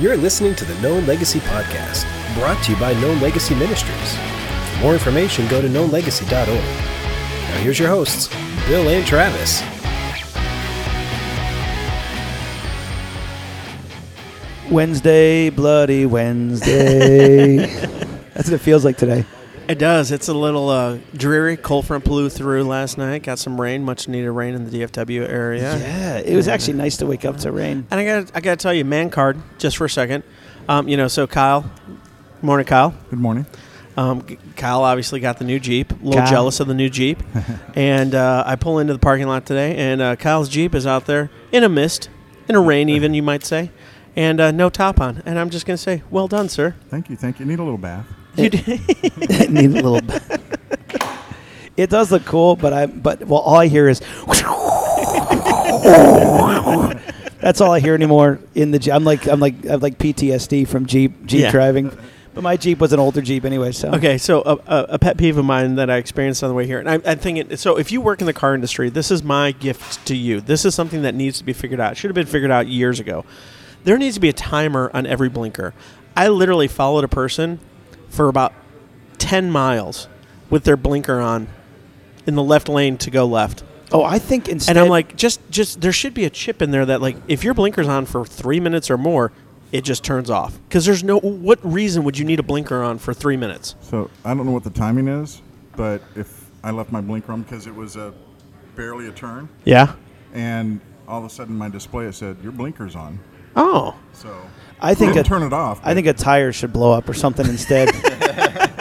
You're listening to the Known Legacy Podcast, brought to you by Known Legacy Ministries. For more information, go to knownlegacy.org. Now, here's your hosts, Bill and Travis. Wednesday, bloody Wednesday. That's what it feels like today. It does. It's a little uh, dreary. Cold front blew through last night. Got some rain, much needed rain in the DFW area. Yeah, it was actually nice to wake up to rain. And I got I got to tell you, man card, just for a second. Um, you know, so Kyle, morning, Kyle. Good morning. Um, Kyle obviously got the new Jeep. A little Kyle. jealous of the new Jeep. and uh, I pull into the parking lot today, and uh, Kyle's Jeep is out there in a mist, in a rain, even you might say, and uh, no top on. And I'm just gonna say, well done, sir. Thank you. Thank you. Need a little bath. You did. it needs a little. bit. It does look cool, but I but well, all I hear is. That's all I hear anymore in the Jeep. I'm like I'm like I have like PTSD from Jeep Jeep Yeah. driving, but my Jeep was an older Jeep anyway. So Okay, so a, a, a pet peeve of mine that I experienced on the way here, and I, I think it, so. If you work in the car industry, this is my gift to you. This is something that needs to be figured out. Should have been figured out years ago. There needs to be a timer on every blinker. I literally followed a person for about ten miles with their blinker on in the left lane to go left. oh, I think instead And I'm like, just, just there should be a chip in there that, like, if your blinker's on for three minutes or more, it just turns off. Because there's no, what reason would you need a blinker on for three minutes? So I don't know what the timing is, but if I left my blinker on because it was a barely a turn, Yeah. and all of a sudden my display it said your blinker's on. Oh. So I think a- turn it off. I think a tire should blow up or something instead.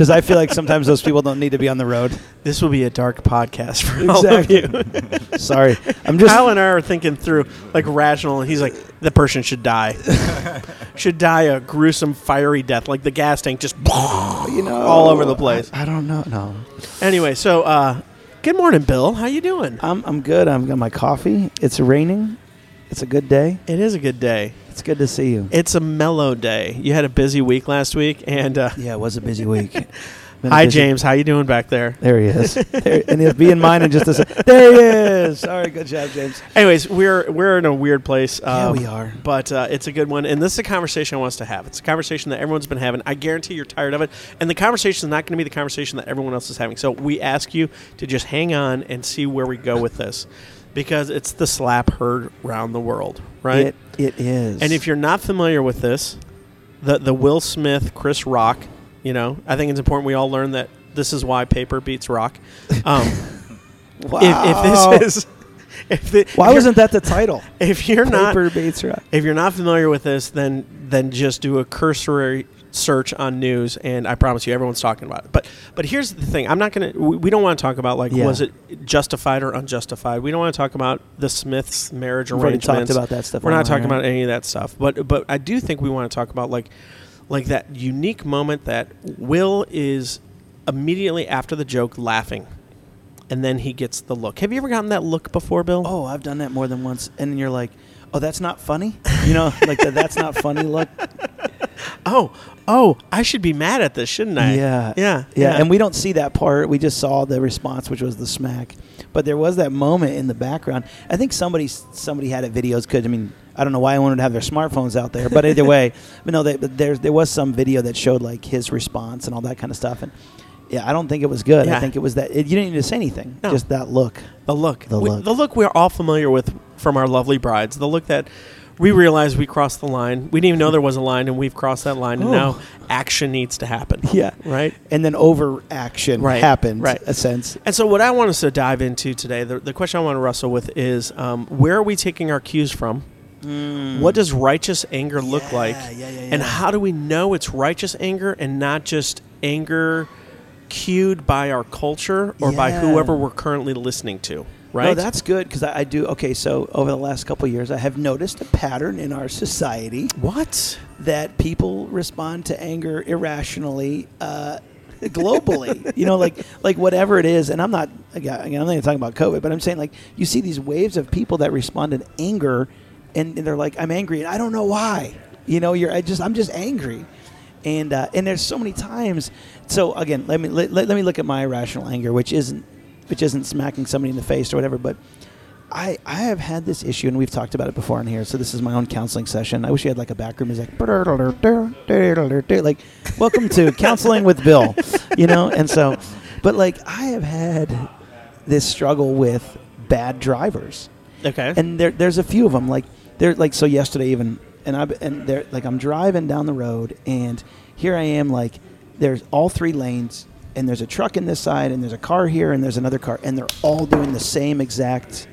Because I feel like sometimes those people don't need to be on the road. This will be a dark podcast for all of you. Sorry, I'm just. Kyle and I are thinking through like rational, and he's like, the person should die, should die a gruesome, fiery death, like the gas tank just you know, all over the place. I, I don't know. No, Anyway, so uh, good morning, Bill. How you doing? I'm I'm good. I've got my coffee. It's raining. It's a good day. It is a good day. It's good to see you. It's a mellow day. You had a busy week last week, and uh, Yeah, it was a busy week. Been hi, busy- James. How you doing back there? There he is. There, and he'll be in mine in just a second. There he is. All right, good job, James. Anyways, we're we're in a weird place. Yeah, um, we are. but uh, it's a good one, and this is a conversation I want us to have. It's a conversation that everyone's been having. I guarantee you're tired of it, and the conversation is not going to be the conversation that everyone else is having. So we ask you to just hang on and see where we go with this, because it's the slap heard around the world, right? It, it is. and if you're not familiar with this, the the Will Smith, Chris Rock, you know, I think it's important we all learn that this is why paper beats rock. Um, wow. if, if this is, if the, why wasn't that the title? if you're not Paper Bates Rock. if you're not familiar with this, then then just do a cursory search on news, and I promise you, everyone's talking about it. But but here's the thing: I'm not gonna. We, we don't want to talk about like Yeah. was it justified or unjustified. We don't want to talk about the Smiths' marriage We've already talked about that stuff. We're not talking right? about any of that stuff. But but I do think we want to talk about like like that unique moment that Will is immediately after the joke laughing. And then he gets the look. Have you ever gotten that look before, Bill? Oh, I've done that more than once, and you're like, "Oh, that's not funny," you know, like the "that's not funny" look. Oh, oh, I should be mad at this, shouldn't I? Yeah. yeah, Yeah, and we don't see that part. We just saw the response, which was the smack. But there was that moment in the background. I think somebody somebody had it videos. Could I mean I don't know why I wanted to have their smartphones out there, but either way, but no, they, but there there was some video that showed like his response and all that kind of stuff. And yeah, I don't think it was good. I think it was that it, you didn't need to say anything, No. just that look. the look, The We- look. the look we're all familiar with from our lovely brides. The look that we realized we crossed the line. We didn't even know there was a line, and we've crossed that line, and Oh. now action needs to happen. Yeah, Right. And then overaction Right, happened. right. A sense. And so, what I want us to dive into today, the, the question I want to wrestle with is um, where are we taking our cues from? What does righteous anger look. Yeah, like? yeah, yeah, And yeah. how do we know it's righteous anger and not just anger cued by our culture or by Yeah. whoever we're currently listening to? Right? No, that's good because I, I do. Okay, so over the last couple of years, I have noticed a pattern in our society what? that people respond to anger irrationally uh, globally. you know, like like whatever it is. And I'm not again, I'm not even talking about COVID, but I'm saying like you see these waves of people that respond in anger, and, and they're like, I'm angry, and I don't know why. You know, you're I just I'm just angry. And uh, and there's so many times. So again, let me let, let, let me look at my irrational anger, which isn't which isn't smacking somebody in the face or whatever, but I, I have had this issue, and we've talked about it before on here. So this is my own counseling session. I wish we had like a back room music, like welcome to counseling with Bill, you know. And so, but like I have had this struggle with bad drivers, Okay. and there there's a few of them. Like they're like so yesterday even, and I and they're like I'm driving down the road, and here I am like there's all three lanes, and there's a truck in this side, and there's a car here, and there's another car, and they're all doing the same exact,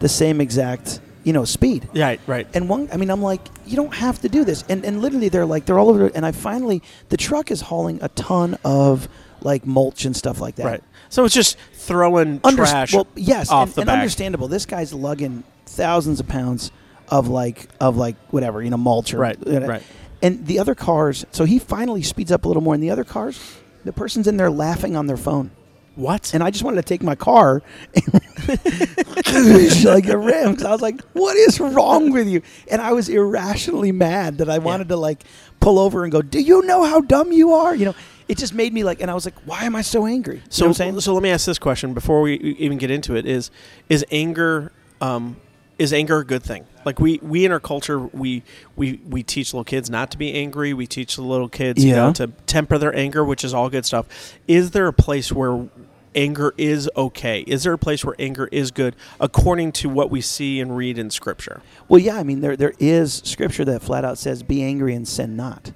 the same exact you know speed. right, right. And one, I mean, I'm like, you don't have to do this. And and literally, they're like, they're all over. And I finally, the truck is hauling a ton of like mulch and stuff like that. right. So it's just throwing Under- trash Well, yes, off and, the and back. understandable. This guy's lugging thousands of pounds of like of like whatever you know mulch or Right, right. And the other cars, so he finally speeds up a little more. And the other cars, the person's in there laughing on their phone. What? And I just wanted to take my car and like a rim because I was like, "What is wrong with you?" And I was irrationally mad that I wanted to like pull over and go, "Do you know how dumb you are?" You know, it just made me like, and I was like, "Why am I so angry?" You So, know what I'm saying? so let me ask this question before we even get into it: Is is anger um, is anger a good thing? Like we we in our culture we we we teach little kids not to be angry. We teach the little kids you know to temper their anger, which is all good stuff. Is there a place where anger is okay? Is there a place where anger is good according to what we see and read in Scripture? Well, yeah, I mean, there there is scripture that flat out says, "Be angry and sin not."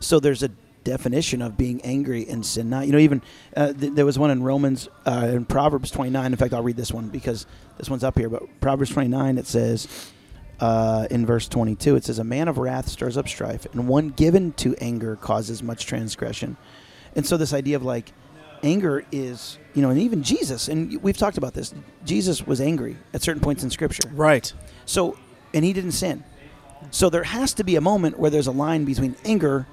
So there's a definition of being angry and sin not. You know, even uh, th- there was one in Romans, uh, in Proverbs 29. In fact, I'll read this one because this one's up here. But Proverbs 29, it says uh, in verse 22, it says, "A man of wrath stirs up strife, and one given to anger causes much transgression." And so this idea of like anger is, you know, and even Jesus, and we've talked about this. Jesus was angry at certain points in Scripture. Right. So, and he didn't sin. So there has to be a moment where there's a line between anger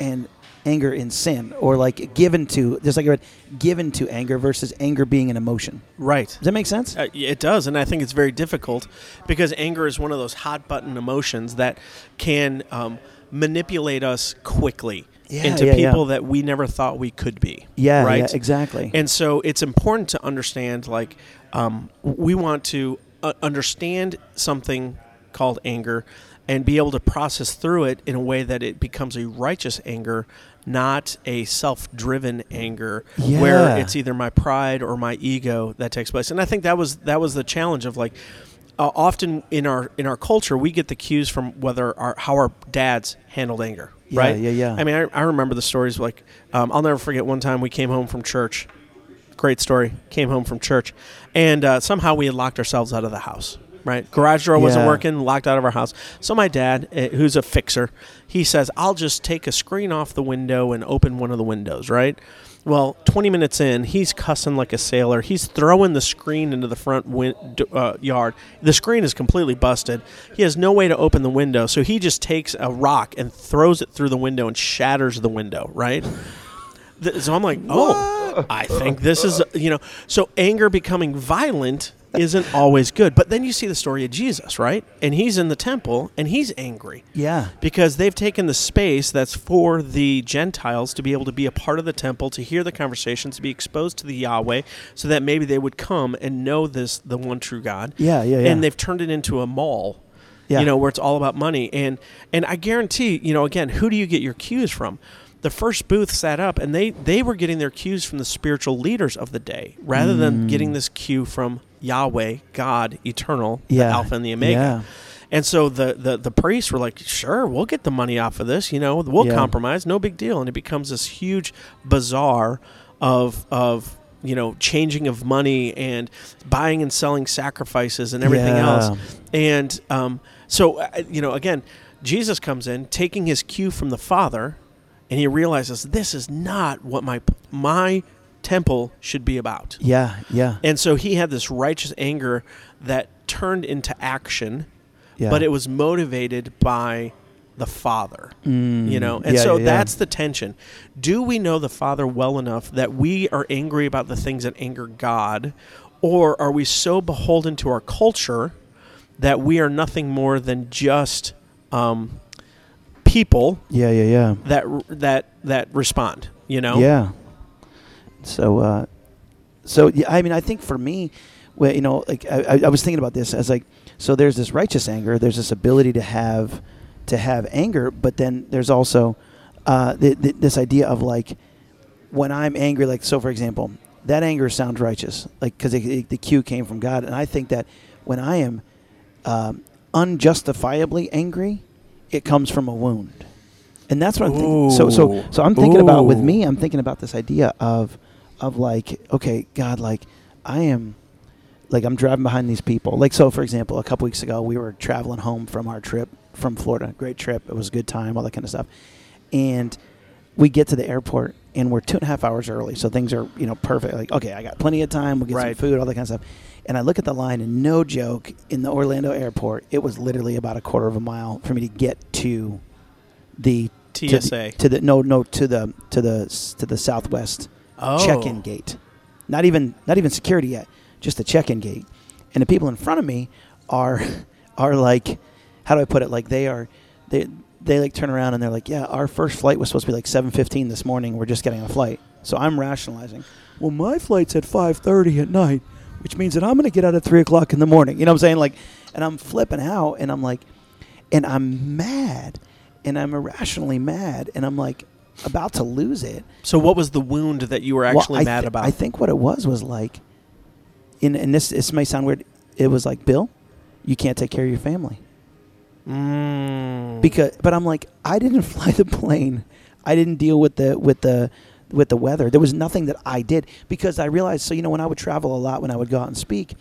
and anger in sin, or like given to, just like I read, given to anger versus anger being an emotion. Right. Does that make sense? Uh, it does, and I think it's very difficult because anger is one of those hot button emotions that can um, manipulate us quickly Yeah, into yeah, yeah. people that we never thought we could be. yeah, right. yeah, exactly. And so it's important to understand, like, um, we want to uh, understand something called anger and be able to process through it in a way that it becomes a righteous anger, not a self driven anger Yeah. where it's either my pride or my ego that takes place. And I think that was that was the challenge of like uh, often in our in our culture we get the cues from whether our how our dads handled anger. Yeah, right? yeah, yeah. I mean, I, I remember the stories like um, I'll never forget one time we came home from church. Great story. Came home from church, and uh, somehow we had locked ourselves out of the house. Right, garage door wasn't Yeah. working, locked out of our house. So my dad, uh, who's a fixer, he says, "I'll just take a screen off the window and open one of the windows." Right. Well, 20 minutes in, he's cussing like a sailor. He's throwing the screen into the front win- d- uh, yard. The screen is completely busted. He has no way to open the window, so he just takes a rock and throws it through the window and shatters the window, right? Th- so I'm like, oh, I think this is, you know, so anger becoming violent isn't always good. But then you see the story of Jesus, right? And he's in the temple and he's angry yeah, because they've taken the space that's for the Gentiles to be able to be a part of the temple, to hear the conversations, to be exposed to the Yahweh, so that maybe they would come and know this, the one true God. Yeah, yeah, yeah. And they've turned it into a mall. Yeah. You know, where it's all about money. And and I guarantee, you know, again, who do you get your cues from? The first booth sat up and they they were getting their cues from the spiritual leaders of the day rather than Mm. getting this cue from Yahweh, God, eternal, Yeah. the Alpha and the Omega. Yeah. And so the, the the priests were like, "Sure, we'll get the money off of this. You know, we'll Yeah. compromise, no big deal." And it becomes this huge bazaar of of you know changing of money and buying and selling sacrifices and everything Yeah. else. And um, so uh, you know, again, Jesus comes in taking his cue from the Father, and he realizes this is not what my my temple should be about. yeah, yeah, And so he had this righteous anger that turned into action yeah. but it was motivated by the father Mm, you know and yeah, so yeah, yeah. that's the tension do we know the father well enough that we are angry about the things that anger god or are we so beholden to our culture that we are nothing more than just um, people yeah, yeah, yeah. that that that respond you know Yeah. So, uh, so yeah, I mean, I think for me, well, you know, like I, I- was thinking about this as like, so there's this righteous anger, there's this ability to have, to have anger, but then there's also uh, th- th- this idea of like, when I'm angry, like so, for example, that anger sounds righteous, like because the cue came from God, and I think that when I am um, unjustifiably angry, it comes from a wound, and that's what I'm thinking. So, so, so I'm thinking about with me, I'm thinking about this idea of, of like, okay, God, like I am, like I'm driving behind these people. Like so, for example, a couple weeks ago, we were traveling home from our trip from Florida. Great trip. It was a good time, all that kind of stuff, and we get to the airport and we're two and a half hours early, so things are you know perfect. Like okay, I got plenty of time. We'll get Right. some food, all that kind of stuff. And I look at the line, and no joke, in the Orlando airport, it was literally about a quarter of a mile for me to get to the to the- TSA. to the no no to the to the to the southwest Oh. check-in gate. Not even not even security yet, just the check-in gate. And the people in front of me are are like, how do I put it? Like they are they they like turn around and they're like, yeah, our first flight was supposed to be like 7:15 this morning. We're just getting a flight. So I'm rationalizing. Well, my flight's at 5:30 at night, which means that I'm going to get out at three o'clock in the morning. You know what I'm saying? Like, and I'm flipping out, and I'm like, and I'm mad, and I'm irrationally mad, and I'm like about to lose it. So what was the wound that you were actually I mad thi- about? I think what it was was like, in, and this this may sound weird. It was like, Bill, you can't take care of your family Mm. because. But I'm like, I didn't fly the plane. I didn't deal with the with the with the weather. There was nothing that I did because I realized. So you know, when I would travel a lot, when I would go out and speak,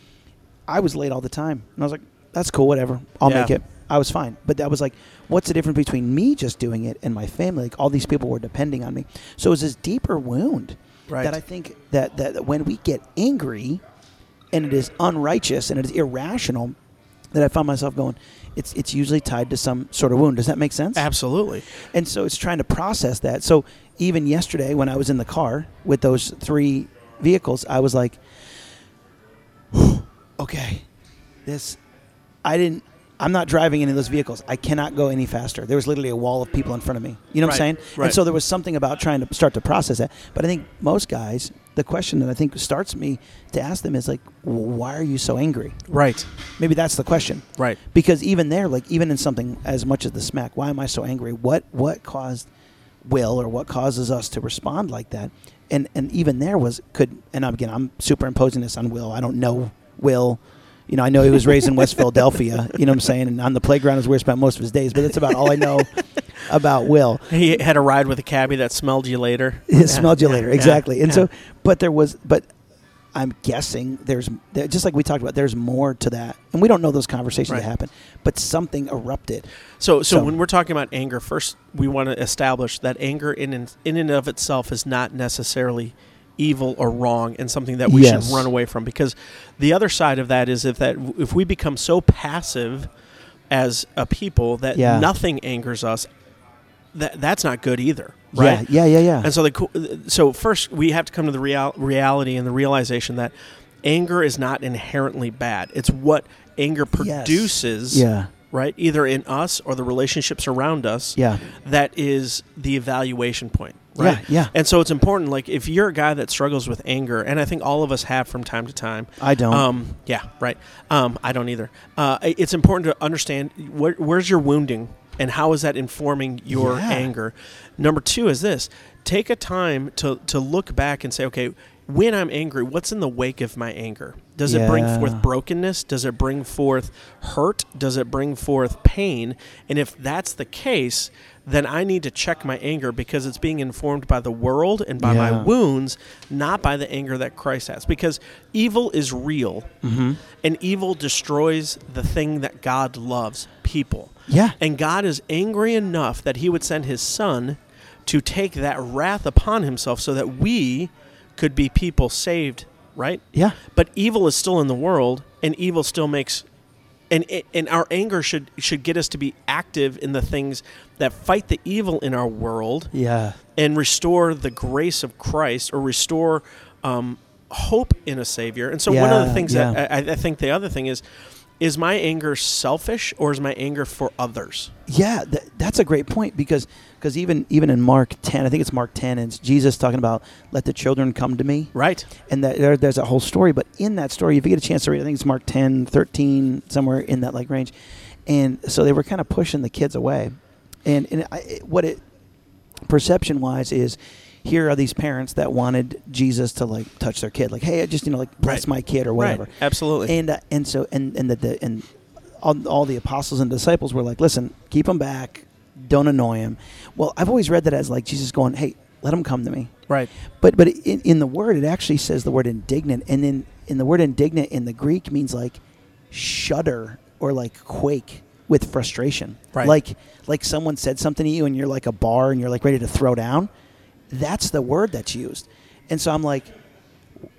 I was late all the time, and I was like, that's cool, whatever, I'll Yeah. make it. I was fine. But that was like, what's the difference between me just doing it and my family? Like all these people were depending on me. So it was this deeper wound Right. that I think that, that, when we get angry and it is unrighteous and it is irrational, that I found myself going, it's it's usually tied to some sort of wound. Does that make sense? Absolutely. And so it's trying to process that. So even yesterday when I was in the car with those three vehicles, I was like, okay, this, I didn't, I'm not driving any of those vehicles. I cannot go any faster. There was literally a wall of people in front of me. You know what I'm saying? right. And so there was something about trying to start to process that. But I think most guys, the question that I think starts me to ask them is like, why are you so angry? Right. Maybe that's the question Right. because even there like even in something as much as the smack why am i so angry what what caused will or what causes us to respond like that and and even there was could and again i'm superimposing this on will i don't know will you know i know he was raised in west philadelphia you know what i'm saying and on the playground is where he spent most of his days but that's about all i know about will He had a ride with a cabbie that smelled you later. it smelled you yeah, later, yeah, exactly. And yeah. so, but there was, but I'm guessing there's there, just like we talked about. There's more to that, and we don't know those conversations Right. that happen. But something erupted. So, so, So- when we're talking about anger, first we want to establish that anger in in and of itself is not necessarily evil or wrong and something that we Yes. should run away from. Because the other side of that is if that if we become so passive as a people that Yeah. nothing angers us, that that's not good either, right? Yeah, yeah, yeah, yeah. And so the so first we have to come to the real, reality and the realization that anger is not inherently bad. It's what anger Yes. produces yeah, right? Either in us or the relationships around us. yeah, That is the evaluation point, right? yeah, yeah. And so it's important. Like if you're a guy that struggles with anger, and I think all of us have from time to time. I don't. Um, yeah, right. Um, I don't either. Uh, it's important to understand where, where's your wounding and how is that informing your Yeah. anger. Number two is this: take a time to to look back and say, okay, when I'm angry, what's in the wake of my anger? Does it bring forth brokenness? Does it bring forth hurt? Does it bring forth pain? And if that's the case, then I need to check my anger because it's being informed by the world and by my wounds, not by the anger that Christ has. Because evil is real, Mm-hmm. and evil destroys the thing that God loves people. yeah, And God is angry enough that he would send his son to take that wrath upon himself so that we could be people saved, right? yeah, But evil is still in the world, and evil still makes and and our anger should should get us to be active in the things that fight the evil in our world yeah, and restore the grace of Christ or restore um, hope in a Savior. And so one of the things yeah. that I, I think the other thing is is my anger selfish or is my anger for others? Yeah, th- that's a great point because because even even in Mark ten, I think it's Mark ten, and it's Jesus talking about let the children come to me, Right. and that there, there's a whole story. But in that story, if you get a chance to read, I think it's Mark 10, 13, somewhere in that like range, and so they were kind of pushing the kids away, and and I, it- what it perception wise is. Here are these parents that wanted Jesus to like touch their kid, like, hey, I just you know like bless Right. my kid or whatever. Right. Absolutely. And uh, and so and and the, the and all, all the apostles and disciples were like, listen, keep them back, don't annoy him. Well, I've always read that as like Jesus going, hey, let them come to me. right. But but in, in the word, it actually says the word indignant, and then in the word indignant in the Greek means like shudder or like quake with frustration. Right. Like like someone said something to you, and you're like a bar, and you're like ready to throw down. That's the word that's used, and so I'm like,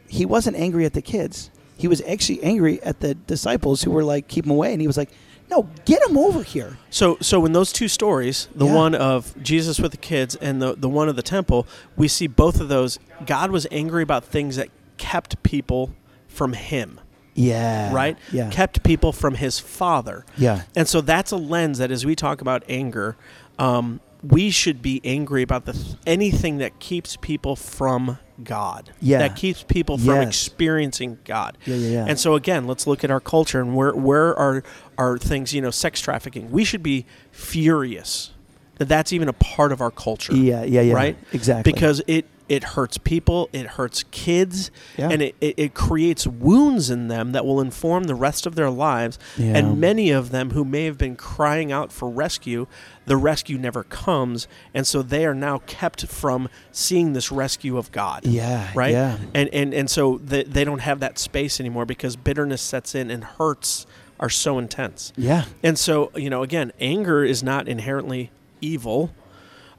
he wasn't angry at the kids. He was actually angry at the disciples who were like, keep him away, and he was like, no, get him over here. So, so in those two stories, the Yeah. one of Jesus with the kids and the the one of the temple, we see both of those. God was angry about things that kept people from Him, Yeah. right? Yeah. Kept people from His Father. Yeah. And so that's a lens that, as we talk about anger, um, we should be angry about the th- anything that keeps people from God. Yeah. That keeps people from Yes. experiencing God. Yeah, yeah, yeah. And so again, let's look at our culture and where where are are things, you know, sex trafficking. We should be furious that that's even a part of our culture. Yeah, yeah, yeah. Right? Exactly. Because it it hurts people, it hurts kids, Yeah. and it, it, it creates wounds in them that will inform the rest of their lives. Yeah. And many of them who may have been crying out for rescue, the rescue never comes. And so they are now kept from seeing this rescue of God. Yeah, Right? yeah. And, and, and so they, they don't have that space anymore because bitterness sets in and hurts are so intense. Yeah. And so, you know, again, anger is not inherently evil.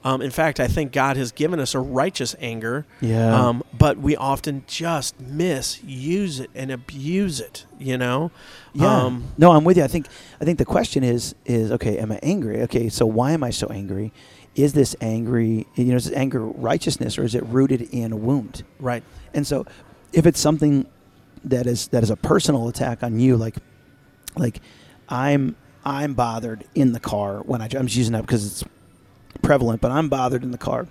Um, in fact, I think God has given us a righteous anger. Yeah. Um, but we often just misuse it and abuse it. You know. Yeah. Um, no, I'm with you. I think I think the question is is okay, am I angry? Okay, so why am I so angry? Is this angry, you know, is this anger righteousness or is it rooted in a wound? right. And so if it's something that is that is a personal attack on you like like I'm I'm bothered in the car when I I'm just using that because it's prevalent, but I'm bothered in the car.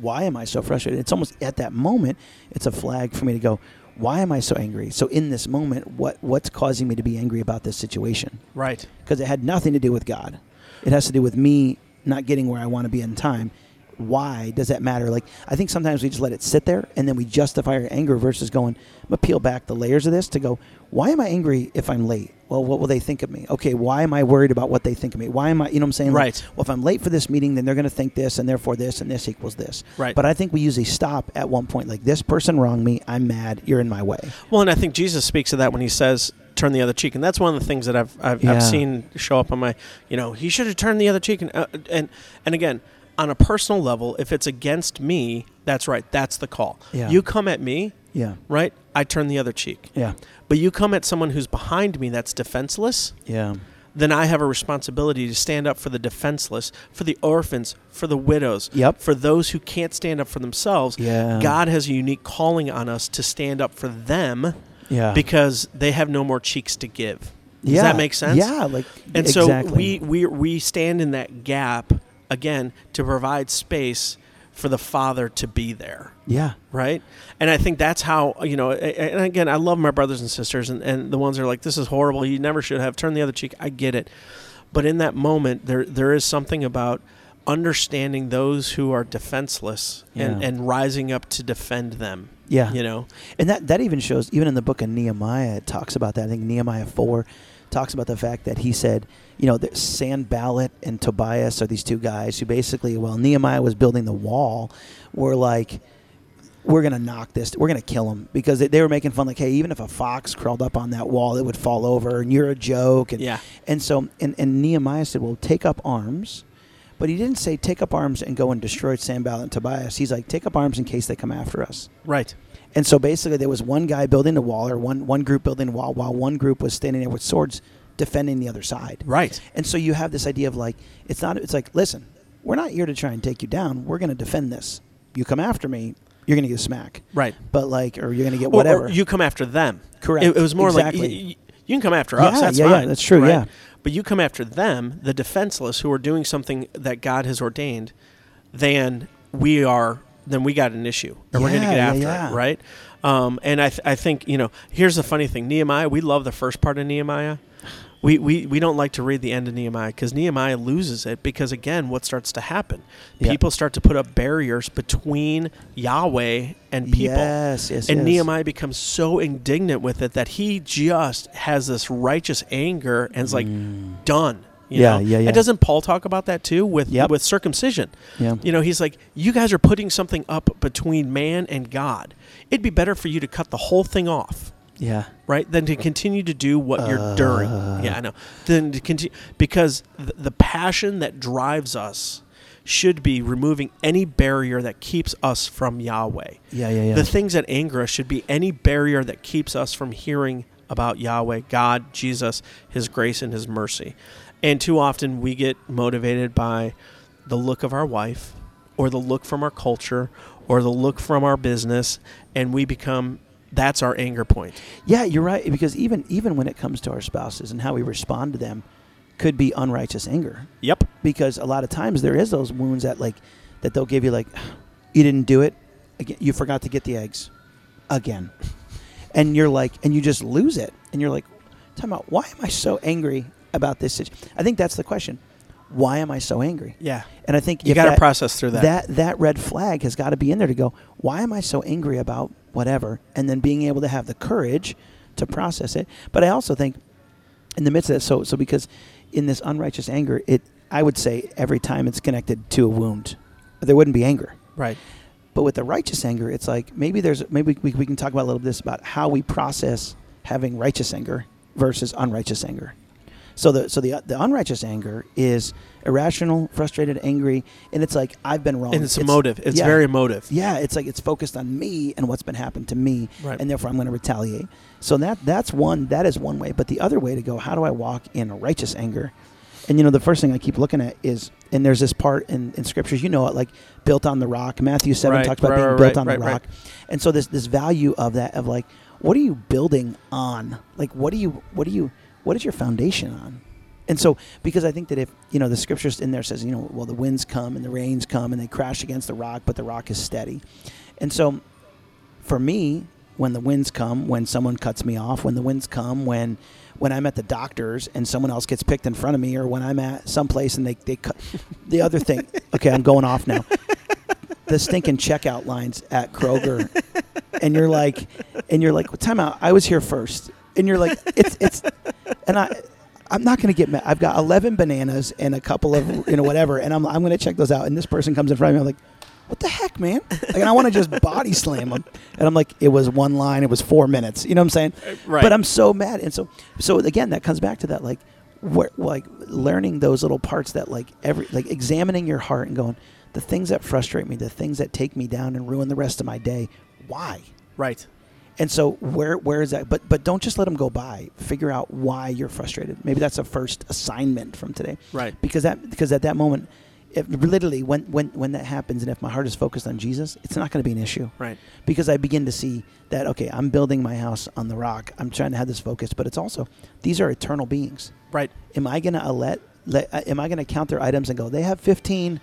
Why am I so frustrated? It's almost at that moment, it's a flag for me to go, why am I so angry? So in this moment, what what's causing me to be angry about this situation? Right. Because it had nothing to do with God. It has to do with me not getting where I want to be in time. Why does that matter? Like I think sometimes we just let it sit there and then we justify our anger versus going, I'm gonna peel back the layers of this to go, why am I angry if I'm late? Well, what will they think of me? Okay, why am I worried about what they think of me? Why am I, you know what I'm saying? Like, Right. well, if I'm late for this meeting, then they're going to think this, and therefore this, and this equals this. Right. But I think we usually stop at one point, like this person wronged me. I'm mad. You're in my way. Well, and I think Jesus speaks of that when he says, "Turn the other cheek," and that's one of the things that I've I've, Yeah. I've seen show up on my, you know, he should have turned the other cheek, and uh, and and again, on a personal level, if it's against me, that's right, that's the call. Yeah. You come at me, Yeah. right? I turn the other cheek. Yeah. But you come at someone who's behind me that's defenseless, Yeah. then I have a responsibility to stand up for the defenseless, for the orphans, for the widows, Yep. for those who can't stand up for themselves. Yeah. God has a unique calling on us to stand up for them Yeah. because they have no more cheeks to give. Does yeah. that make sense? Yeah. Like, And exactly. so we, we we stand in that gap again to provide space for the Father to be there Yeah. right? And I think that's how you know. And again, I love my brothers and sisters, and, and the ones that are like, "This is horrible. You never should have turned the other cheek." I get it, but in that moment, there there is something about understanding those who are defenseless and, Yeah. and rising up to defend them. Yeah. You know, And that, that even shows, even in the book of Nehemiah, it talks about that. I think Nehemiah 4 talks about the fact that he said, you know, that Sanballat and Tobias are these two guys who basically, while Nehemiah was building the wall, were like, we're going to knock this, we're going to kill him. Because they, they were making fun, like, hey, even if a fox crawled up on that wall, it would fall over, and you're a joke. And, Yeah. And so, and, and Nehemiah said, well, take up arms. But he didn't say take up arms and go and destroy Sanballat and Tobias. He's like, take up arms in case they come after us. right? And so basically, there was one guy building a wall, or one one group building a wall, while one group was standing there with swords defending the other side. Right. And so you have this idea of like, it's not. It's like, listen, we're not here to try and take you down. We're going to defend this. You come after me, you're going to get a smack. Right. But like, or you're going to get whatever. Or you come after them. Correct. It, it was more Exactly. like y- y- You can come after us. Yeah, That's yeah, yeah, fine. that's true, right? yeah. But you come after them, the defenseless, who are doing something that God has ordained, then we are. Then we got an issue, and we're going to Yeah, get yeah, after yeah. it, right? Um, and I, th- I think you know. Here's the funny thing: Nehemiah. We love the first part of Nehemiah. We, we, we don't like to read the end of Nehemiah because Nehemiah loses it because again what starts to happen Yeah. people start to put up barriers between Yahweh and people Yes, yes, and yes. Nehemiah becomes so indignant with it that he just has this righteous anger and is like done. You Mm. Yeah, know? yeah, yeah. And doesn't Paul talk about that too with Yep. with circumcision? Yeah. You know, he's like, you guys are putting something up between man and God. It'd be better for you to cut the whole thing off Yeah. right? Then to continue to do what Uh. you're doing. Yeah, I know. Then to continue because the, the passion that drives us should be removing any barrier that keeps us from Yahweh. Yeah, yeah, yeah. The things that anger us should be any barrier that keeps us from hearing about Yahweh, God, Jesus, His grace, and His mercy. And too often we get motivated by the look of our wife, or the look from our culture, or the look from our business, and we become that's our anger point. Yeah, you're right. Because even even when it comes to our spouses and how we respond to them, could be unrighteous anger. Yep. Because a lot of times there is those wounds that like that they'll give you like, you didn't do it, again, you forgot to get the eggs, again, and you're like, and you just lose it, and you're like, time out. Why am I so angry about this? situ-" I think that's the question. Why am I so angry? Yeah. And I think You got to process through that. that that red flag has got to be in there to go why am i so angry about whatever and then being able to have the courage to process it. But i also think in the midst of that so so because in this unrighteous anger it i would say every time it's connected to a wound there wouldn't be anger. Right. but with the righteous anger it's like maybe there's maybe we, we can talk about a little bit this about how we process having righteous anger versus unrighteous anger. So the so the the unrighteous anger is irrational, frustrated, angry, and it's like I've been wrong. And it's, emotive. It's yeah. very emotive. Yeah, it's like it's focused on me and what's been happened to me, Right. and therefore I'm going to retaliate. So that that's one that is one way. But the other way to go, how do I walk in righteous anger? And you know, the first thing I keep looking at is, and there's this part in, in scriptures, you know it, like built on the rock. Matthew seven Right, talks about right, being built on the rock, and so this this value of that of like, what are you building on? Like, what do you what do you what is your foundation on? And so, because I think that if you know the scriptures in there says, you know, well, the winds come and the rains come and they crash against the rock, but the rock is steady. And so, for me, when the winds come, when someone cuts me off, when the winds come, when when I'm at the doctor's and someone else gets picked in front of me, or when I'm at someplace and they they cut the other thing. Okay, I'm going off now. The stinking checkout lines at Kroger, and you're like, and you're like, well, time out. I was here first, and you're like, it's it's, and I. I'm not going to get mad. I've got 11 bananas and a couple of, you know, whatever, and I'm, I'm going to check those out. And this person comes in front of me. I'm like, what the heck, man? Like, and I want to just body slam them. And I'm like, it was one line. It was four minutes. You know what I'm saying? Uh, right. But I'm so mad. And so, so again, that comes back to that, like, where, like learning those little parts that, like, every, like examining your heart and going, the things that frustrate me, the things that take me down and ruin the rest of my day. Why? Right. And so where where is that? But but don't just let them go by. Figure out why you're frustrated. Maybe that's a first assignment from today. Right. Because that because at that moment, if literally when when when that happens, and if my heart is focused on Jesus, it's not going to be an issue. Right. Because I begin to see that okay, I'm building my house on the rock. I'm trying to have this focus, but it's also these are eternal beings. Right. Am I going to let let uh, am I going to count their items and go they have 15,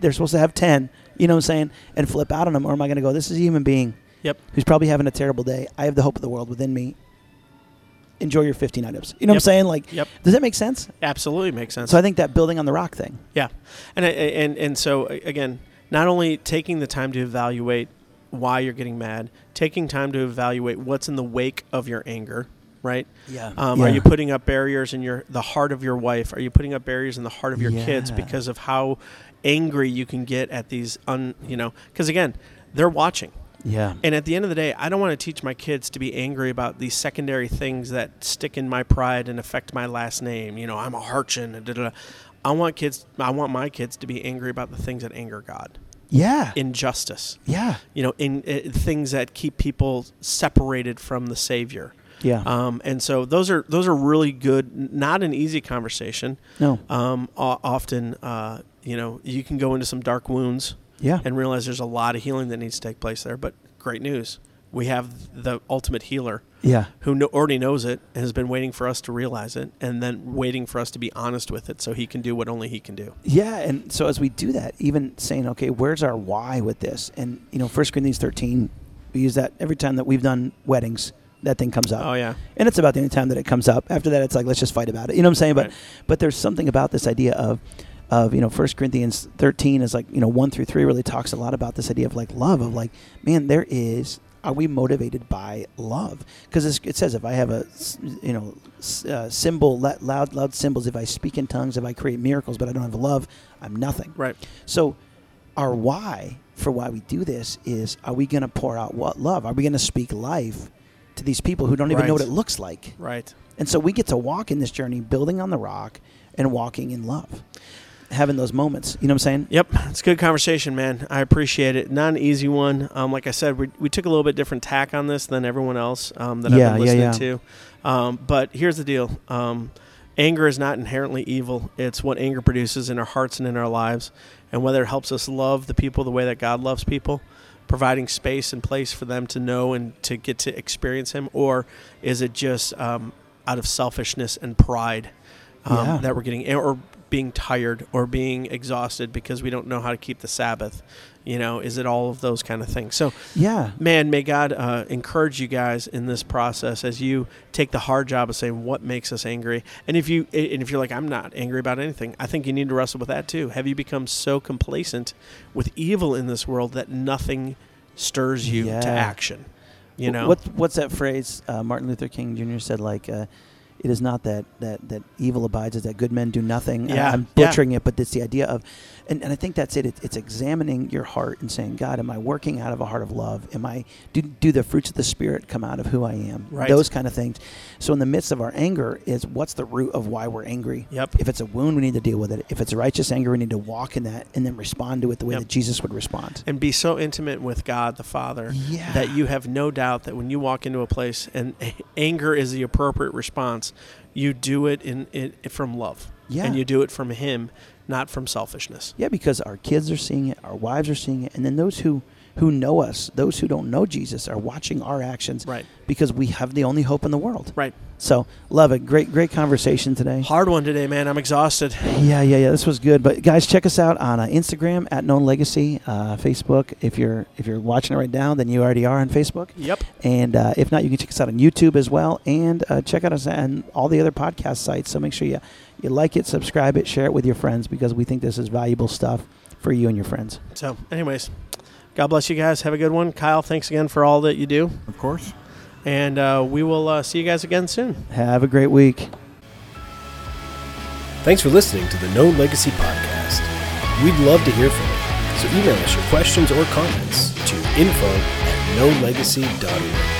they're supposed to have 10, you know what I'm saying, and flip out on them, or am I going to go this is a human being Yep. who's probably having a terrible day. I have the hope of the world within me. Enjoy your 15 items. You know what I'm saying? Like, Yep. does that make sense? Absolutely makes sense. So I think that building on the rock thing. Yeah, and I- and and so again, not only taking the time to evaluate why you're getting mad, taking time to evaluate what's in the wake of your anger, right? Yeah. Um, Are you putting up barriers in your the heart of your wife? Are you putting up barriers in the heart of your kids because of how angry you can get at these un you know? Because again, they're watching. Yeah. And at the end of the day, I don't want to teach my kids to be angry about these secondary things that stick in my pride and affect my last name. You know, I'm a Harchin. da, da, da. I want kids. I want my kids to be angry about the things that anger God, Yeah. injustice. yeah. You know, in, uh things that keep people separated from the Savior. Yeah. Um, and so those are those are really good. Not an easy conversation. no. Um, often, uh, you know, you can go into some dark wounds Yeah. and realize there's a lot of healing that needs to take place there. But great news, we have the ultimate healer Yeah. who kno- already knows it and has been waiting for us to realize it, and then waiting for us to be honest with it, so he can do what only he can do. Yeah, and so as we do that, even saying, okay, where's our why with this? And you know, First Corinthians thirteen, we use that every time that we've done weddings. That thing comes up. Oh yeah, and it's about the only time that it comes up. After that, it's like let's just fight about it. You know what I'm saying? But Right. but there's something about this idea of of you know First Corinthians 13 is like you know one through three really talks a lot about this idea of like love of like man there is are we motivated by love because it says if I have a you know uh, cymbal loud loud cymbals if I speak in tongues if I create miracles but I don't have love I'm nothing right. so, our why for why we do this is: Are we going to pour out what love? Are we going to speak life to these people who don't even know what it looks like? Right. And so we get to walk in this journey, building on the rock and walking in love, having those moments. You know what I'm saying? Yep, it's a good conversation, man. I appreciate it. Not an easy one. Um, like I said, we, we took a little bit different tack on this than everyone else um, that Yeah, I've been yeah, listening to. Um, but here's the deal: um, anger is not inherently evil. It's what anger produces in our hearts and in our lives, and whether it helps us love the people the way that God loves people. Providing space and place for them to know and to get to experience Him, or is it just um, out of selfishness and pride um, Yeah. that we're getting, or being tired or being exhausted because we don't know how to keep the Sabbath. You know, is it all of those kind of things? So, Yeah. man, may God uh, encourage you guys in this process as you take the hard job of saying what makes us angry. And if you and if you're like, I'm not angry about anything, I think you need to wrestle with that too. Have you become so complacent with evil in this world that nothing stirs you Yeah. to action? You know, What, what's that phrase uh, Martin Luther King Jr. said? Like, uh, it is not that, that, that evil abides, it's that good men do nothing. I- Yeah, I'm yeah. butchering it, but it's the idea of, and, and I think that's it. it. It's examining your heart and saying, God, am I working out of a heart of love? Am I, do, do the fruits of the Spirit come out of who I am? Right. Those kind of things. So in the midst of our anger is what's the root of why we're angry? Yep. If it's a wound, we need to deal with it. If it's righteous anger, we need to walk in that and then respond to it the way Yep. that Jesus would respond. and be so intimate with God the Father Yeah. that you have no doubt that when you walk into a place and anger is the appropriate response, you do it in, in from love. Yeah. And you do it from him, not from selfishness. Yeah, because our kids are seeing it, our wives are seeing it, and then those who who know us, those who don't know Jesus, are watching our actions. Right. Because we have the only hope in the world. Right. So love it. Great, great conversation today. Hard one today, man. I'm exhausted. Yeah, yeah, yeah. This was good. But guys, check us out on uh, Instagram at Known Legacy, uh, Facebook. If you're if you're watching it right now, then you already are on Facebook. Yep. And uh, if not, you can check us out on YouTube as well, and uh, check out us on all the other podcast sites. So make sure you you like it, subscribe it, share it with your friends because we think this is valuable stuff for you and your friends. So, anyways, God bless you guys. Have a good one. Kyle, thanks again for all that you do. Of course. And uh, we will uh, see you guys again soon. Have a great week. Thanks for listening to the Known Legacy Podcast. We'd love to hear from you, so email us your questions or comments to info at knownlegacy.org.